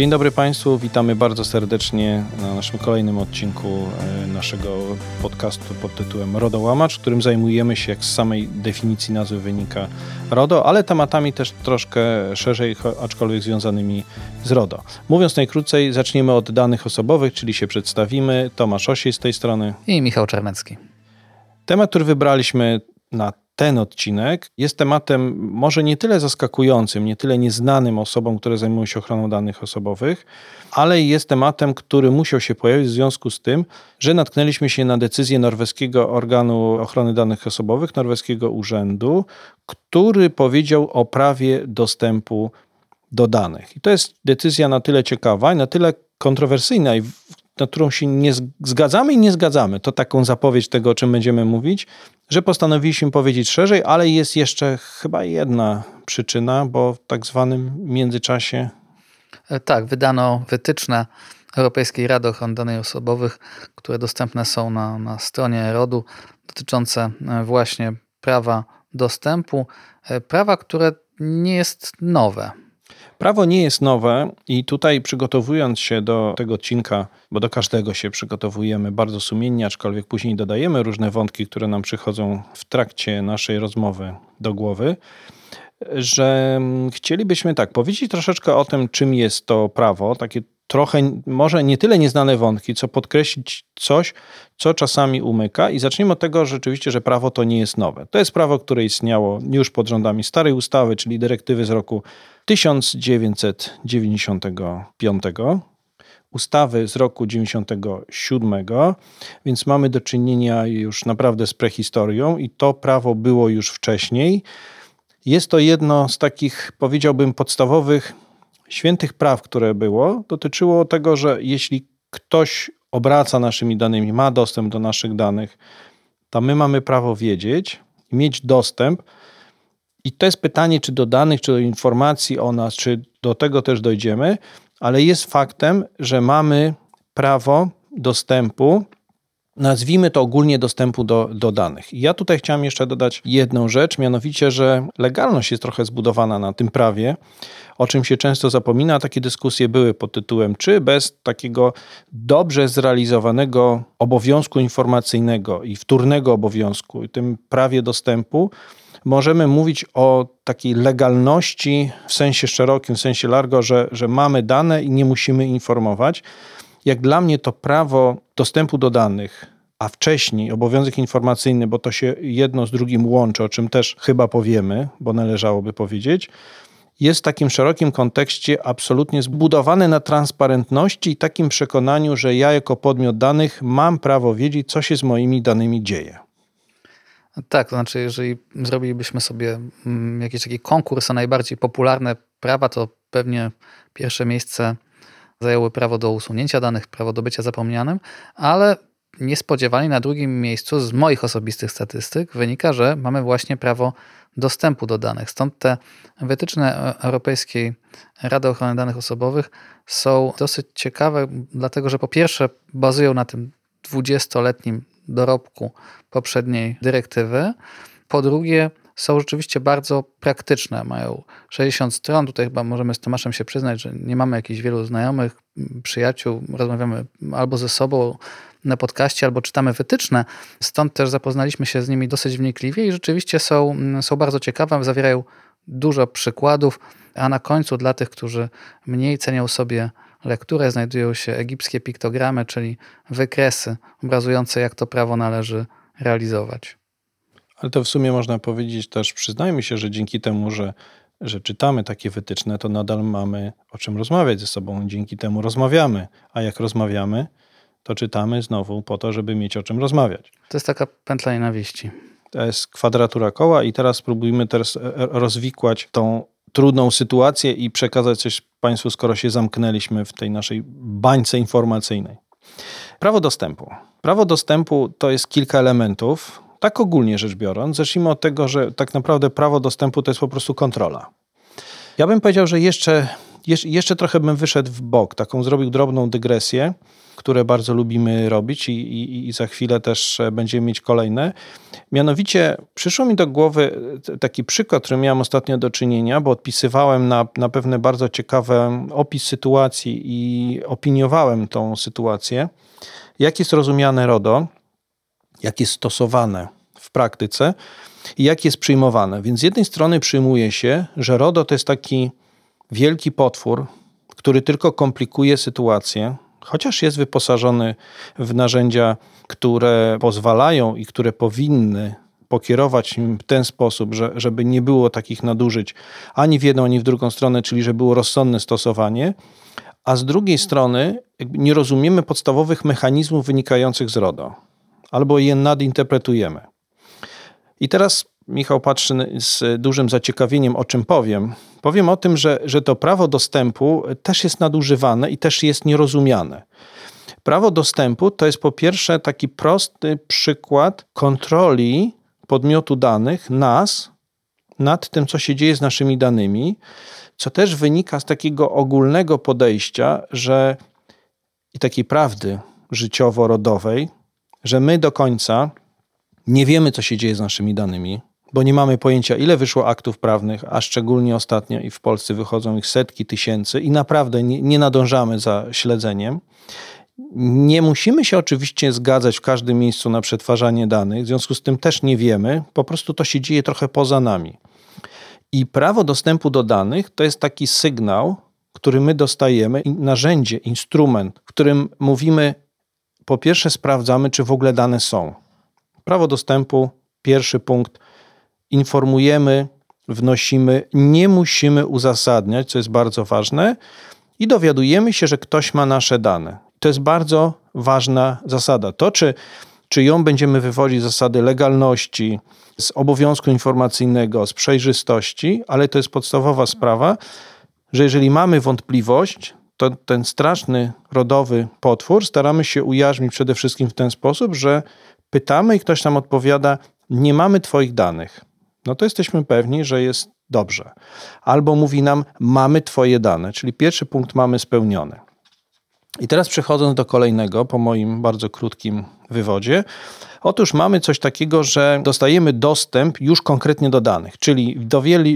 Dzień dobry Państwu, witamy bardzo serdecznie na naszym kolejnym odcinku e, naszego podcastu pod tytułem RODO-łamacz, którym zajmujemy się, jak z samej definicji nazwy wynika, RODO, ale tematami też troszkę szerzej, aczkolwiek związanymi z RODO. Mówiąc najkrócej, zaczniemy od danych osobowych, czyli się przedstawimy. Tomasz Osiej z tej strony. I Michał Czarnecki. Temat, który wybraliśmy na ten odcinek jest tematem może nie tyle zaskakującym, nie tyle nieznanym osobom, które zajmują się ochroną danych osobowych, ale jest tematem, który musiał się pojawić w związku z tym, że natknęliśmy się na decyzję norweskiego organu ochrony danych osobowych, norweskiego urzędu, który powiedział o prawie dostępu do danych. I to jest decyzja na tyle ciekawa i na tyle kontrowersyjna i na którą się nie zgadzamy i nie zgadzamy. To taką zapowiedź tego, o czym będziemy mówić, że postanowiliśmy powiedzieć szerzej, ale jest jeszcze chyba jedna przyczyna, bo w tak zwanym międzyczasie. E, tak, wydano wytyczne Europejskiej Rady Ochrony Danych Osobowych, które dostępne są na, na stronie RODU, dotyczące e, właśnie prawa dostępu. E, prawa, które nie jest nowe. Prawo nie jest nowe i tutaj przygotowując się do tego odcinka, bo do każdego się przygotowujemy bardzo sumiennie, aczkolwiek później dodajemy różne wątki, które nam przychodzą w trakcie naszej rozmowy do głowy, że chcielibyśmy tak powiedzieć troszeczkę o tym, czym jest to prawo, takie trochę, może nie tyle nieznane wątki, co podkreślić coś, co czasami umyka. I zacznijmy od tego rzeczywiście, że prawo to nie jest nowe. To jest prawo, które istniało już pod rządami starej ustawy, czyli dyrektywy z roku 1995 ustawy z roku 97, więc mamy do czynienia już naprawdę z prehistorią i to prawo było już wcześniej. Jest to jedno z takich, powiedziałbym, podstawowych świętych praw, które było. Dotyczyło tego, że jeśli ktoś obraca naszymi danymi, ma dostęp do naszych danych, to my mamy prawo wiedzieć, mieć dostęp i to jest pytanie, czy do danych, czy do informacji o nas, czy do tego też dojdziemy, ale jest faktem, że mamy prawo dostępu, nazwijmy to ogólnie dostępu do, do danych. I ja tutaj chciałem jeszcze dodać jedną rzecz, mianowicie, że legalność jest trochę zbudowana na tym prawie, o czym się często zapomina. Takie dyskusje były pod tytułem, czy bez takiego dobrze zrealizowanego obowiązku informacyjnego i wtórnego obowiązku, tym prawie dostępu, możemy mówić o takiej legalności w sensie szerokim, w sensie largo, że, że mamy dane i nie musimy informować. Jak dla mnie to prawo dostępu do danych, a wcześniej obowiązek informacyjny, bo to się jedno z drugim łączy, o czym też chyba powiemy, bo należałoby powiedzieć, jest w takim szerokim kontekście absolutnie zbudowane na transparentności i takim przekonaniu, że ja jako podmiot danych mam prawo wiedzieć, co się z moimi danymi dzieje. Tak, to znaczy, jeżeli zrobilibyśmy sobie mm, jakiś taki konkurs na najbardziej popularne prawa, to pewnie pierwsze miejsce zajęły prawo do usunięcia danych, prawo do bycia zapomnianym, ale niespodziewanie na drugim miejscu z moich osobistych statystyk wynika, że mamy właśnie prawo dostępu do danych. Stąd te wytyczne Europejskiej Rady Ochrony Danych Osobowych są dosyć ciekawe, dlatego że po pierwsze bazują na tym 20-letnim dorobku poprzedniej dyrektywy. Po drugie, są rzeczywiście bardzo praktyczne. Mają 60 stron. Tutaj chyba możemy z Tomaszem się przyznać, że nie mamy jakichś wielu znajomych, przyjaciół. Rozmawiamy albo ze sobą na podcaście, albo czytamy wytyczne. Stąd też zapoznaliśmy się z nimi dosyć wnikliwie i rzeczywiście są, są bardzo ciekawe. Zawierają dużo przykładów, a na końcu dla tych, którzy mniej cenią sobie lekturę znajdują się egipskie piktogramy, czyli wykresy obrazujące, jak to prawo należy realizować. Ale to w sumie można powiedzieć też, przyznajmy się, że dzięki temu, że, że czytamy takie wytyczne, to nadal mamy o czym rozmawiać ze sobą. Dzięki temu rozmawiamy. A jak rozmawiamy, to czytamy znowu po to, żeby mieć o czym rozmawiać. To jest taka pętla nienawiści. To jest kwadratura koła i teraz spróbujmy teraz e, e, rozwikłać tą trudną sytuację i przekazać coś Państwu, skoro się zamknęliśmy w tej naszej bańce informacyjnej. Prawo dostępu. Prawo dostępu to jest kilka elementów. Tak ogólnie rzecz biorąc, zacznijmy od tego, że tak naprawdę prawo dostępu to jest po prostu kontrola. Ja bym powiedział, że jeszcze jeszcze trochę bym wyszedł w bok, taką zrobił drobną dygresję, które bardzo lubimy robić i, i, i za chwilę też będziemy mieć kolejne. Mianowicie przyszło mi do głowy taki przykład, który miałem ostatnio do czynienia, bo odpisywałem na, na pewne bardzo ciekawe opis sytuacji i opiniowałem tą sytuację. Jak jest rozumiane RODO, jak jest stosowane w praktyce i jak jest przyjmowane. Więc z jednej strony przyjmuje się, że RODO to jest taki wielki potwór, który tylko komplikuje sytuację, chociaż jest wyposażony w narzędzia, które pozwalają i które powinny pokierować im w ten sposób, że, żeby nie było takich nadużyć ani w jedną, ani w drugą stronę, czyli żeby było rozsądne stosowanie, a z drugiej strony nie rozumiemy podstawowych mechanizmów wynikających z RODO, albo je nadinterpretujemy. I teraz Michał patrzy z dużym zaciekawieniem, o czym powiem. Powiem o tym, że, że to prawo dostępu też jest nadużywane i też jest nierozumiane. Prawo dostępu to jest po pierwsze taki prosty przykład kontroli podmiotu danych, nas, nad tym, co się dzieje z naszymi danymi, co też wynika z takiego ogólnego podejścia, że i takiej prawdy życiowo-rodowej, że my do końca nie wiemy, co się dzieje z naszymi danymi, bo nie mamy pojęcia, ile wyszło aktów prawnych, a szczególnie ostatnio i w Polsce wychodzą ich setki tysięcy i naprawdę nie, nie nadążamy za śledzeniem. Nie musimy się oczywiście zgadzać w każdym miejscu na przetwarzanie danych, w związku z tym też nie wiemy, po prostu to się dzieje trochę poza nami. I prawo dostępu do danych to jest taki sygnał, który my dostajemy, narzędzie, instrument, w którym mówimy, po pierwsze sprawdzamy, czy w ogóle dane są. Prawo dostępu, pierwszy punkt, informujemy, wnosimy, nie musimy uzasadniać, co jest bardzo ważne, i dowiadujemy się, że ktoś ma nasze dane. To jest bardzo ważna zasada. To, czy, czy ją będziemy wywodzić z zasady legalności, z obowiązku informacyjnego, z przejrzystości, ale to jest podstawowa sprawa, że jeżeli mamy wątpliwość, to ten straszny rodowy potwór staramy się ujarzmić przede wszystkim w ten sposób, że pytamy i ktoś nam odpowiada: Nie mamy Twoich danych no to jesteśmy pewni, że jest dobrze. Albo mówi nam, mamy Twoje dane, czyli pierwszy punkt mamy spełniony. I teraz przechodząc do kolejnego, po moim bardzo krótkim wywodzie, otóż mamy coś takiego, że dostajemy dostęp już konkretnie do danych, czyli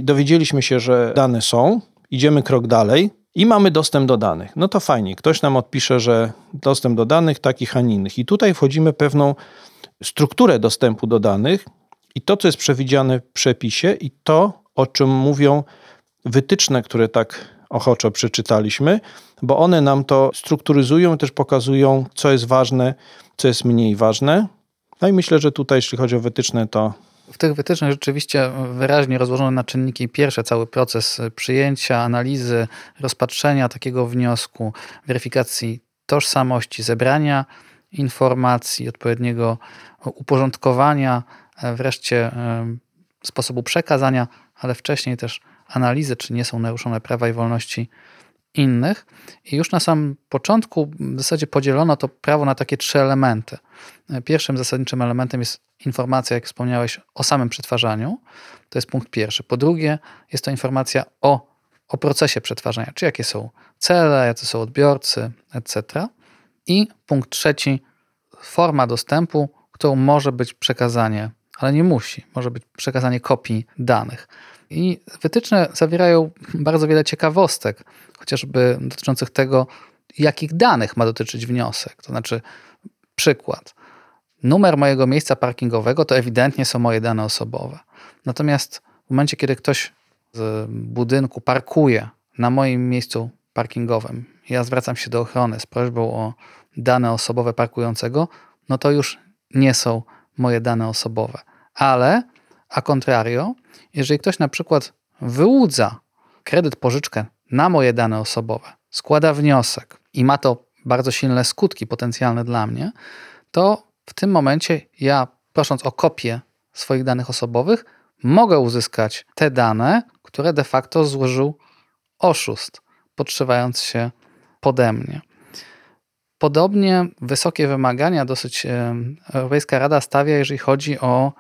dowiedzieliśmy się, że dane są, idziemy krok dalej i mamy dostęp do danych. No to fajnie, ktoś nam odpisze, że dostęp do danych takich, a innych. I tutaj wchodzimy pewną strukturę dostępu do danych, i to, co jest przewidziane w przepisie, i to, o czym mówią wytyczne, które tak ochoczo przeczytaliśmy, bo one nam to strukturyzują, też pokazują, co jest ważne, co jest mniej ważne. No i myślę, że tutaj, jeśli chodzi o wytyczne, to. W tych wytycznych rzeczywiście wyraźnie rozłożono na czynniki pierwsze cały proces przyjęcia, analizy, rozpatrzenia takiego wniosku, weryfikacji tożsamości, zebrania informacji, odpowiedniego uporządkowania wreszcie e, sposobu przekazania, ale wcześniej też analizy, czy nie są naruszone prawa i wolności innych. I już na samym początku w zasadzie podzielono to prawo na takie trzy elementy. E, pierwszym zasadniczym elementem jest informacja, jak wspomniałeś, o samym przetwarzaniu. To jest punkt pierwszy. Po drugie, jest to informacja o, o procesie przetwarzania, czy jakie są cele, jacy są odbiorcy, etc. I punkt trzeci, forma dostępu, którą może być przekazanie ale nie musi. Może być przekazanie kopii danych. I wytyczne zawierają bardzo wiele ciekawostek, chociażby dotyczących tego, jakich danych ma dotyczyć wniosek. To znaczy, przykład. Numer mojego miejsca parkingowego to ewidentnie są moje dane osobowe. Natomiast w momencie, kiedy ktoś z budynku parkuje na moim miejscu parkingowym, ja zwracam się do ochrony z prośbą o dane osobowe parkującego, no to już nie są moje dane osobowe. Ale, a contrario, jeżeli ktoś na przykład wyłudza kredyt, pożyczkę na moje dane osobowe, składa wniosek i ma to bardzo silne skutki potencjalne dla mnie, to w tym momencie ja, prosząc o kopię swoich danych osobowych, mogę uzyskać te dane, które de facto złożył oszust, podszywając się pode mnie. Podobnie wysokie wymagania dosyć Europejska Rada stawia, jeżeli chodzi o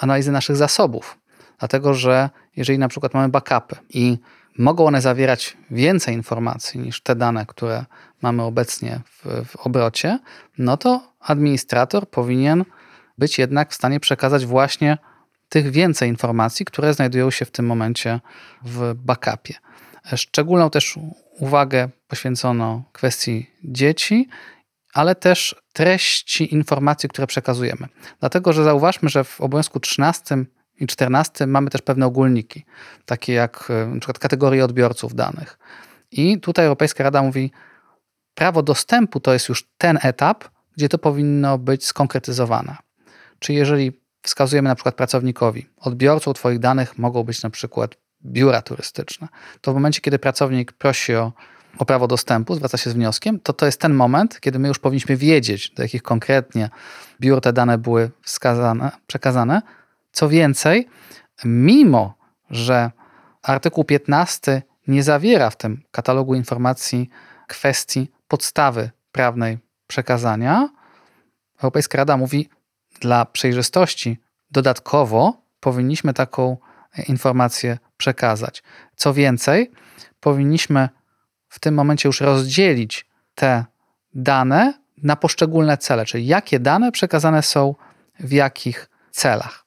analizę naszych zasobów. Dlatego, że jeżeli na przykład mamy backupy i mogą one zawierać więcej informacji niż te dane, które mamy obecnie w, w obrocie, no to administrator powinien być jednak w stanie przekazać właśnie tych więcej informacji, które znajdują się w tym momencie w backupie. Szczególną też uwagę poświęcono kwestii dzieci, ale też treści informacji, które przekazujemy. Dlatego, że zauważmy, że w obowiązku 13 i 14 mamy też pewne ogólniki, takie jak e, przykład kategorie odbiorców danych. I tutaj Europejska Rada mówi, prawo dostępu to jest już ten etap, gdzie to powinno być skonkretyzowane. Czyli jeżeli wskazujemy na przykład pracownikowi, odbiorcą Twoich danych mogą być na przykład biura turystyczne, to w momencie, kiedy pracownik prosi o, o prawo dostępu, zwraca się z wnioskiem, to to jest ten moment, kiedy my już powinniśmy wiedzieć, do jakich konkretnie biur te dane były wskazane, przekazane. Co więcej, mimo że artykuł 15 nie zawiera w tym katalogu informacji kwestii podstawy prawnej przekazania, Europejska Rada mówi, dla przejrzystości dodatkowo powinniśmy taką informację przekazać. Co więcej, powinniśmy w tym momencie już rozdzielić te dane na poszczególne cele, czyli jakie dane przekazane są w jakich celach.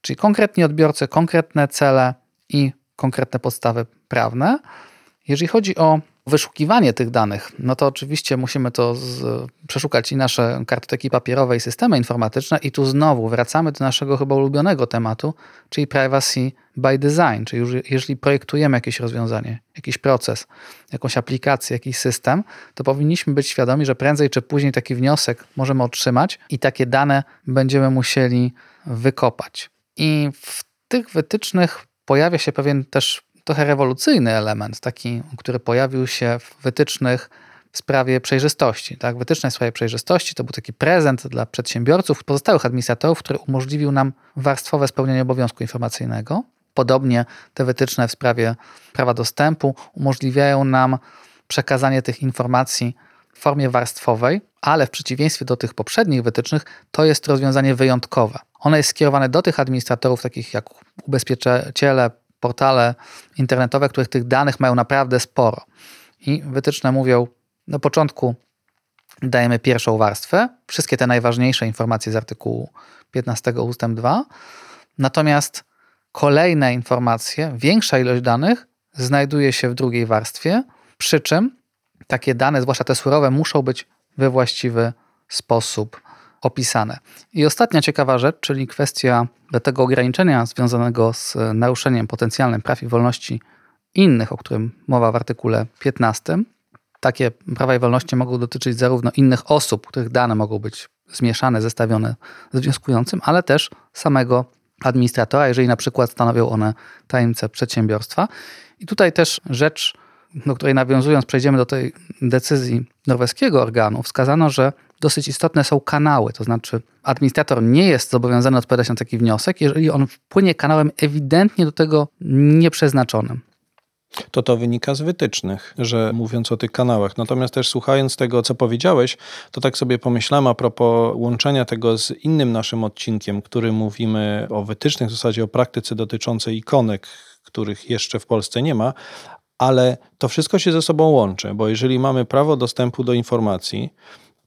Czyli konkretni odbiorcy, konkretne cele i konkretne podstawy prawne. Jeżeli chodzi o wyszukiwanie tych danych, no to oczywiście musimy to z, przeszukać i nasze kartoteki papierowe i systemy informatyczne i tu znowu wracamy do naszego chyba ulubionego tematu, czyli privacy by design, czyli już, jeżeli projektujemy jakieś rozwiązanie, jakiś proces, jakąś aplikację, jakiś system, to powinniśmy być świadomi, że prędzej czy później taki wniosek możemy otrzymać i takie dane będziemy musieli wykopać. I w tych wytycznych pojawia się pewien też trochę rewolucyjny element, taki, który pojawił się w wytycznych w sprawie przejrzystości. Tak? Wytyczne w sprawie przejrzystości to był taki prezent dla przedsiębiorców, pozostałych administratorów, który umożliwił nam warstwowe spełnienie obowiązku informacyjnego. Podobnie te wytyczne w sprawie prawa dostępu umożliwiają nam przekazanie tych informacji w formie warstwowej, ale w przeciwieństwie do tych poprzednich wytycznych, to jest rozwiązanie wyjątkowe. Ono jest skierowane do tych administratorów, takich jak ubezpieczyciele, portale internetowe, których tych danych mają naprawdę sporo. I wytyczne mówią, na początku dajemy pierwszą warstwę, wszystkie te najważniejsze informacje z artykułu 15 ust. 2, natomiast kolejne informacje, większa ilość danych znajduje się w drugiej warstwie, przy czym takie dane, zwłaszcza te surowe, muszą być we właściwy sposób opisane. I ostatnia ciekawa rzecz, czyli kwestia tego ograniczenia związanego z naruszeniem potencjalnym praw i wolności innych, o którym mowa w artykule 15. Takie prawa i wolności mogą dotyczyć zarówno innych osób, których dane mogą być zmieszane, zestawione z wnioskującym, ale też samego administratora, jeżeli na przykład stanowią one tajemnicę przedsiębiorstwa. I tutaj też rzecz, do której nawiązując, przejdziemy do tej decyzji norweskiego organu, wskazano, że dosyć istotne są kanały, to znaczy administrator nie jest zobowiązany odpowiadać na taki wniosek, jeżeli on wpłynie kanałem ewidentnie do tego nieprzeznaczonym. To to wynika z wytycznych, że mówiąc o tych kanałach. Natomiast też słuchając tego, co powiedziałeś, to tak sobie pomyślałem a propos łączenia tego z innym naszym odcinkiem, który mówimy o wytycznych, w zasadzie o praktyce dotyczącej ikonek, których jeszcze w Polsce nie ma, ale to wszystko się ze sobą łączy, bo jeżeli mamy prawo dostępu do informacji,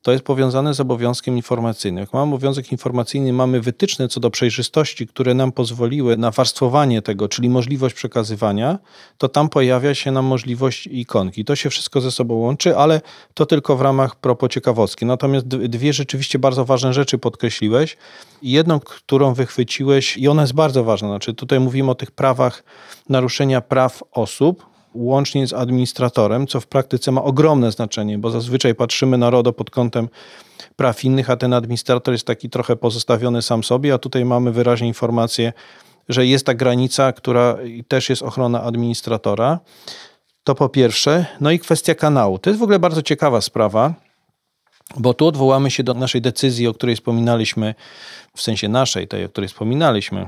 to jest powiązane z obowiązkiem informacyjnym. Jak mamy obowiązek informacyjny, mamy wytyczne co do przejrzystości, które nam pozwoliły na warstwowanie tego, czyli możliwość przekazywania, to tam pojawia się nam możliwość ikonki. To się wszystko ze sobą łączy, ale to tylko w ramach propos ciekawostki. Natomiast dwie rzeczywiście bardzo ważne rzeczy podkreśliłeś. Jedną, którą wychwyciłeś i ona jest bardzo ważna, znaczy tutaj mówimy o tych prawach naruszenia praw osób, łącznie z administratorem, co w praktyce ma ogromne znaczenie, bo zazwyczaj patrzymy na RODO pod kątem praw innych, a ten administrator jest taki trochę pozostawiony sam sobie, a tutaj mamy wyraźnie informację, że jest ta granica, która też jest ochrona administratora. To po pierwsze. No i kwestia kanału. To jest w ogóle bardzo ciekawa sprawa, bo tu odwołamy się do naszej decyzji, o której wspominaliśmy, w sensie naszej, tej, o której wspominaliśmy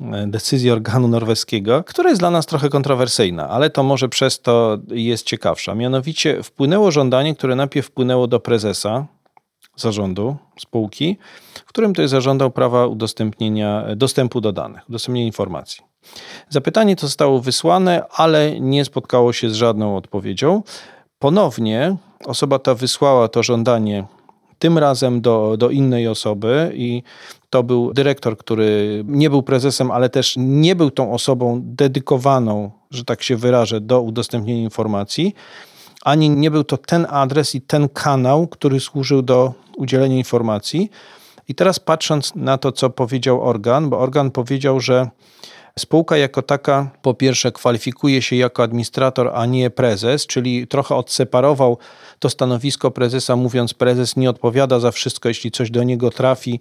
E, decyzji organu norweskiego, która jest dla nas trochę kontrowersyjna, ale to może przez to jest ciekawsza. Mianowicie wpłynęło żądanie, które najpierw wpłynęło do prezesa zarządu spółki, w którym to jest zażądał prawa udostępnienia, dostępu do danych, udostępnienia informacji. Zapytanie to zostało wysłane, ale nie spotkało się z żadną odpowiedzią. Ponownie osoba ta wysłała to żądanie tym razem do, do innej osoby i to był dyrektor, który nie był prezesem, ale też nie był tą osobą dedykowaną, że tak się wyrażę, do udostępnienia informacji, ani nie był to ten adres i ten kanał, który służył do udzielenia informacji. I teraz patrząc na to, co powiedział organ, bo organ powiedział, że Spółka jako taka, po pierwsze, kwalifikuje się jako administrator, a nie prezes, czyli trochę odseparował to stanowisko prezesa, mówiąc, prezes nie odpowiada za wszystko, jeśli coś do niego trafi,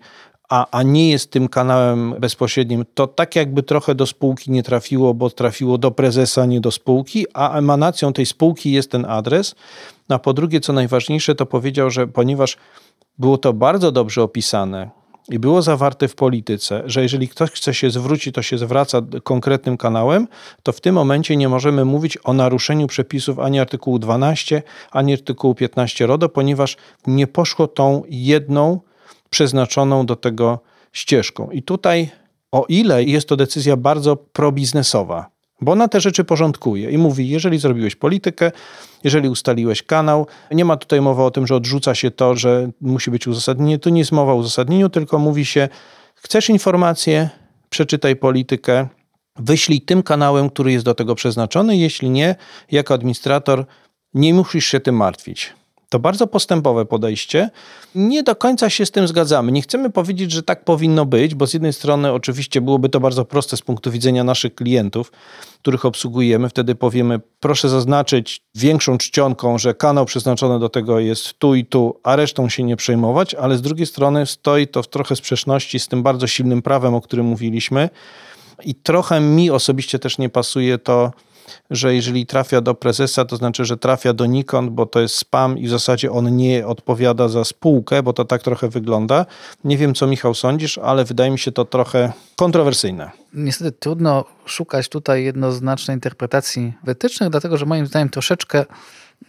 a, a nie jest tym kanałem bezpośrednim, to tak jakby trochę do spółki nie trafiło, bo trafiło do prezesa, nie do spółki, a emanacją tej spółki jest ten adres. A po drugie, co najważniejsze, to powiedział, że ponieważ było to bardzo dobrze opisane, i było zawarte w polityce, że jeżeli ktoś chce się zwrócić, to się zwraca konkretnym kanałem, to w tym momencie nie możemy mówić o naruszeniu przepisów ani artykułu 12, ani artykułu 15 RODO, ponieważ nie poszło tą jedną przeznaczoną do tego ścieżką. I tutaj, o ile jest to decyzja bardzo probiznesowa, bo ona te rzeczy porządkuje i mówi, jeżeli zrobiłeś politykę, jeżeli ustaliłeś kanał, nie ma tutaj mowy o tym, że odrzuca się to, że musi być uzasadnienie. Tu nie jest mowa o uzasadnieniu, tylko mówi się, chcesz informację, przeczytaj politykę, wyślij tym kanałem, który jest do tego przeznaczony. Jeśli nie, jako administrator nie musisz się tym martwić. To bardzo postępowe podejście. Nie do końca się z tym zgadzamy. Nie chcemy powiedzieć, że tak powinno być, bo z jednej strony oczywiście byłoby to bardzo proste z punktu widzenia naszych klientów, których obsługujemy. Wtedy powiemy, proszę zaznaczyć większą czcionką, że kanał przeznaczony do tego jest tu i tu, a resztą się nie przejmować, ale z drugiej strony stoi to w trochę sprzeczności z tym bardzo silnym prawem, o którym mówiliśmy. I trochę mi osobiście też nie pasuje to, że jeżeli trafia do prezesa, to znaczy, że trafia do Nikon, bo to jest spam i w zasadzie on nie odpowiada za spółkę, bo to tak trochę wygląda. Nie wiem, co Michał sądzisz, ale wydaje mi się to trochę kontrowersyjne. Niestety trudno szukać tutaj jednoznacznej interpretacji wytycznych, dlatego że moim zdaniem troszeczkę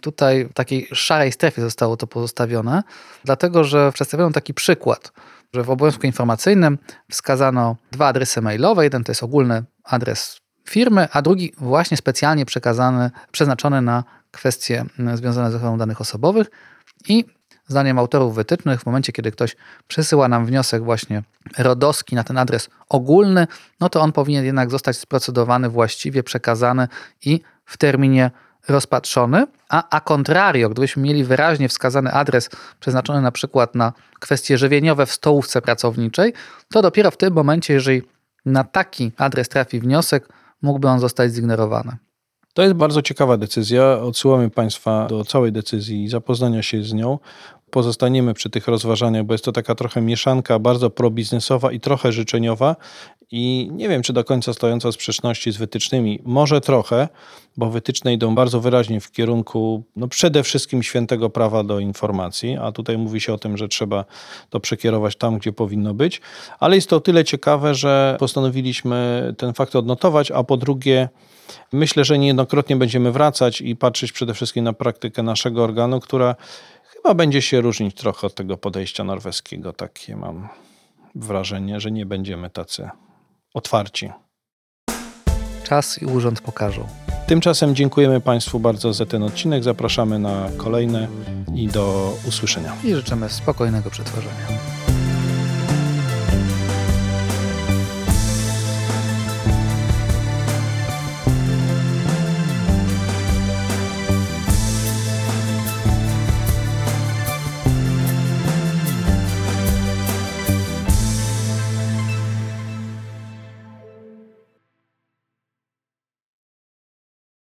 tutaj w takiej szarej strefie zostało to pozostawione, dlatego że przedstawiono taki przykład, że w obowiązku informacyjnym wskazano dwa adresy mailowe. Jeden to jest ogólny adres firmy, a drugi właśnie specjalnie przekazany, przeznaczony na kwestie związane z ochroną danych osobowych. I zdaniem autorów wytycznych, w momencie, kiedy ktoś przesyła nam wniosek właśnie rodowski na ten adres ogólny, no to on powinien jednak zostać sprocedowany właściwie, przekazany i w terminie rozpatrzony, a a contrario, gdybyśmy mieli wyraźnie wskazany adres przeznaczony na przykład na kwestie żywieniowe w stołówce pracowniczej, to dopiero w tym momencie, jeżeli na taki adres trafi wniosek, mógłby on zostać zignorowany. To jest bardzo ciekawa decyzja. Odsyłamy Państwa do całej decyzji i zapoznania się z nią. Pozostaniemy przy tych rozważaniach, bo jest to taka trochę mieszanka bardzo probiznesowa i trochę życzeniowa. I nie wiem, czy do końca stojąca w sprzeczności z wytycznymi. Może trochę, bo wytyczne idą bardzo wyraźnie w kierunku no przede wszystkim świętego prawa do informacji, a tutaj mówi się o tym, że trzeba to przekierować tam, gdzie powinno być. Ale jest to o tyle ciekawe, że postanowiliśmy ten fakt odnotować, a po drugie, myślę, że niejednokrotnie będziemy wracać i patrzeć przede wszystkim na praktykę naszego organu, która chyba będzie się różnić trochę od tego podejścia norweskiego. Takie mam wrażenie, że nie będziemy tacy otwarci. Czas i urząd pokażą. Tymczasem dziękujemy Państwu bardzo za ten odcinek. Zapraszamy na kolejne i do usłyszenia. I życzymy spokojnego przetworzenia.